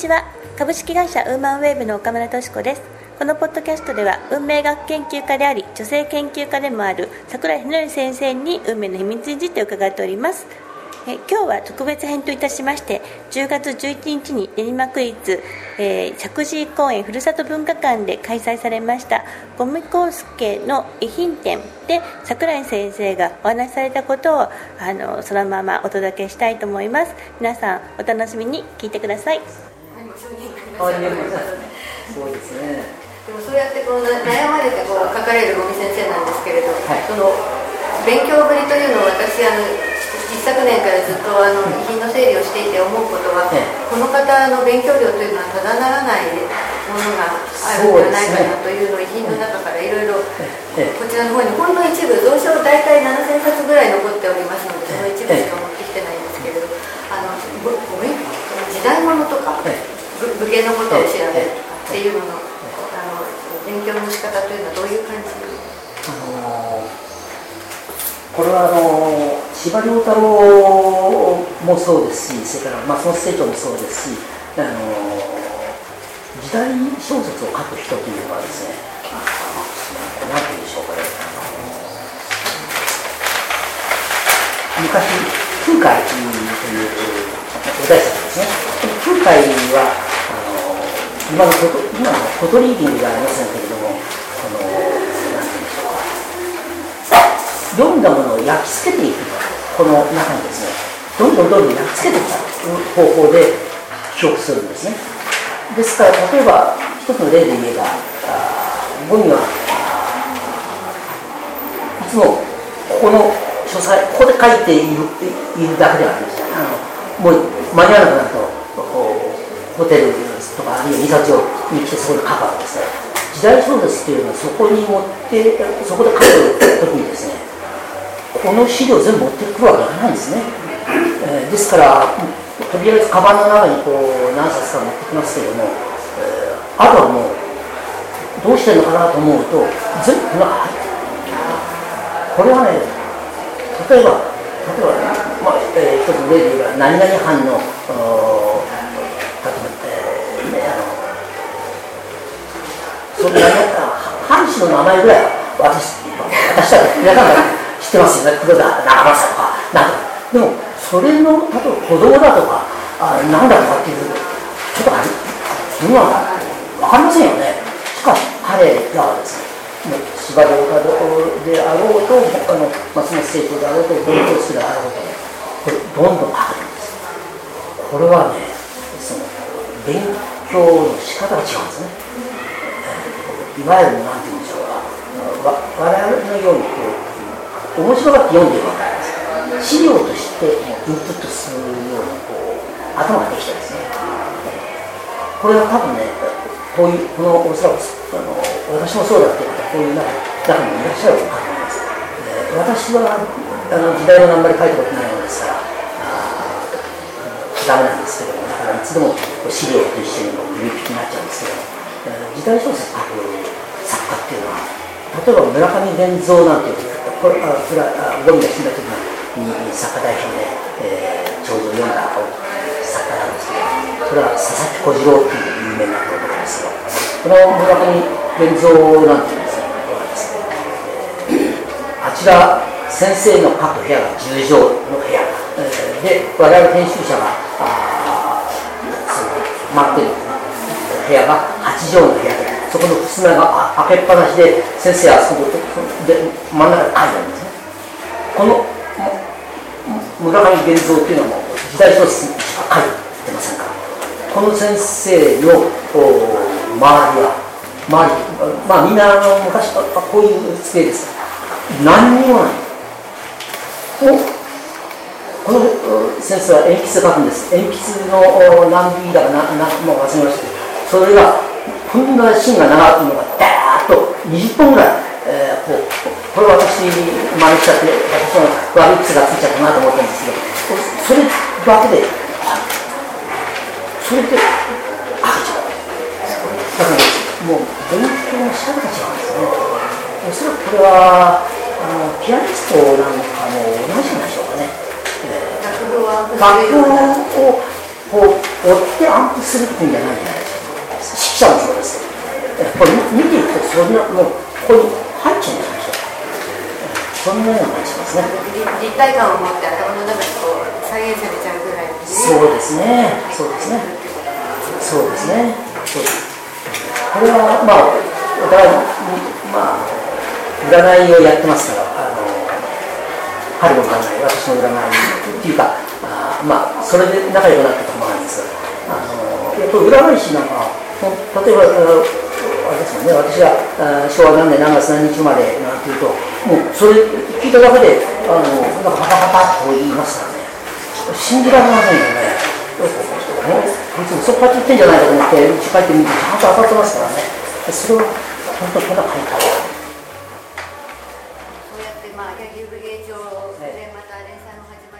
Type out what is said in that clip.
ちは。株式会社ウーマンウェーブの岡村敏子です。このポッドキャストでは運命学研究家であり女性研究家でもある桜井宏先生に運命の秘密について伺っております。え今日は特別編といたしまして10月11日に練馬区立、えー、石神井公園ふるさと文化館で開催されましたゴミコスケの遺品展で桜井先生がお話しされたことをあのそのままお届けしたいと思います。皆さんお楽しみに聞いてください。そうですね。でもそうやってこう悩まれてこう書かれる五味先生なんですけれど、はい、その勉強ぶりというのを私あの一昨年からずっとあの遺品の整理をしていて思うことは、この方の勉強量というのはただならないものがあるんじゃないかなというのを遺品の中からいろいろこちらの方にほんの一部蔵書大体7000冊ぐらい残っておりますのでその一部しか持ってきてないんですけれどあのごめん時代物とか武家のことを調べるとかっていうののあの勉強の仕方というのはどういう感じあのこれはあの司馬太郎もそうですしそれから松本清張もそうですしあの時代小説を書く人というのはですね何て言うんでしょうかね昔空海というお大師様ですね空海は今のこと今のフォトリーディングではありませんけれどもあの何て言うんでしょうか読んだものを焼き付けていくこの中にですねどんどんどんどん焼き付けていく方法で記憶するんですね。ですから例えば一つの例で言えば五味はいつもここの書斎ここで書いているいるだけではありませんあのもう間に合わなくなるとホテルとかあるいは印刷所に来てそこで書くわけです時代小説っていうのはそこに持ってそこで書く時にですねこの資料全部持ってくるわけじゃないんですね、えー、ですからとりあえずカバンの中にこう何冊か持ってきますけども、えー、あとはもうどうしてるのかなと思うと全部この入ってるこれはね例えば例えば、まあえー、一つの例で言えば何々藩の例えば、えーね、あのその何藩士の名前ぐらいは私私は皆さんが知ってますよね。黒田長政とかなん。かでもそれの例えば歩道だとかあなんだとかっていうちょっとある自分は分かりませんよね。しかし彼らはですねもう司馬遼太郎であろうとあの松本清張であろうと文教師であろうとこれどんどん書くんです。これはねその勉強の仕方が違うんですね。いわゆるなんて言うんでしょうか我々のようにこう面白がって読んでるわけです資料としてインプットするようなこう頭ができてですねこれは多分ねこういうこのおそらくあの私もそうだっていう方こういう中中にいらっしゃるかと思います、私はあの時代のあんまり書いたことないのですからダメなんですけどもだからいつでも資料と一緒に指引きになっちゃうんですけ代小説書く作家っていうのは例えば村上伝蔵なんていうこれあこれはゴミが死んだ時に作家代表で、えー、ちょうど読んだ作家なんですけどこれは佐々木小次郎っていう有名な男ですよこの村上源三なんていうんです。ね、あちら先生の各部屋が10畳の部屋、で我々編集者があその待ってる部屋が8畳の部屋でそこの襖が開けっぱなしで先生はそこで真ん中に書いてあるんですねこの村上源三っていうのも時代小説にしか書いてませんからこの先生の周りは周りまあみんな昔はこういう机です何にもないこの先生は鉛筆で書くんです鉛筆の何 B だか何も忘れましたけどそれがこんな芯が長いのがダーッと20本ぐらい、えー、こうこれ私真似しちゃって私の悪い癖がついちゃったなと思ったんですけどそれだけでそれであちゃうだからもう勉強の仕方が違うんですね。おそらくこれはあのピアニストなんかも同じなんでしょうかね、えー、楽譜をこう追って暗記するっていうんじゃないじゃないですか指揮者もそうですこれ見ていくとそんなもうここに入っちゃうんでしょうかそんなような感じしますね。立体感を持って頭の中にこう再現されちゃうぐらい、ね、そうですね。そうですね。そうですね。そうですこれはまあお互いまあ占いをやってますからあの春の占い私の占いっていうかあまあそれで仲良くなったところなんです。あのやっぱ占い師なんか例えばあですね私が昭和何年何月何日までなんていうともうそれ聞いただけであのなんかパタパタと言いますからね信じられませんよねこいつ嘘っぱち言ってんじゃないかと思ってうち帰ってみてちゃんと当たってますからねそれを本当にこんな書いたそうやってまあ野球部芸場でまた連載も始まり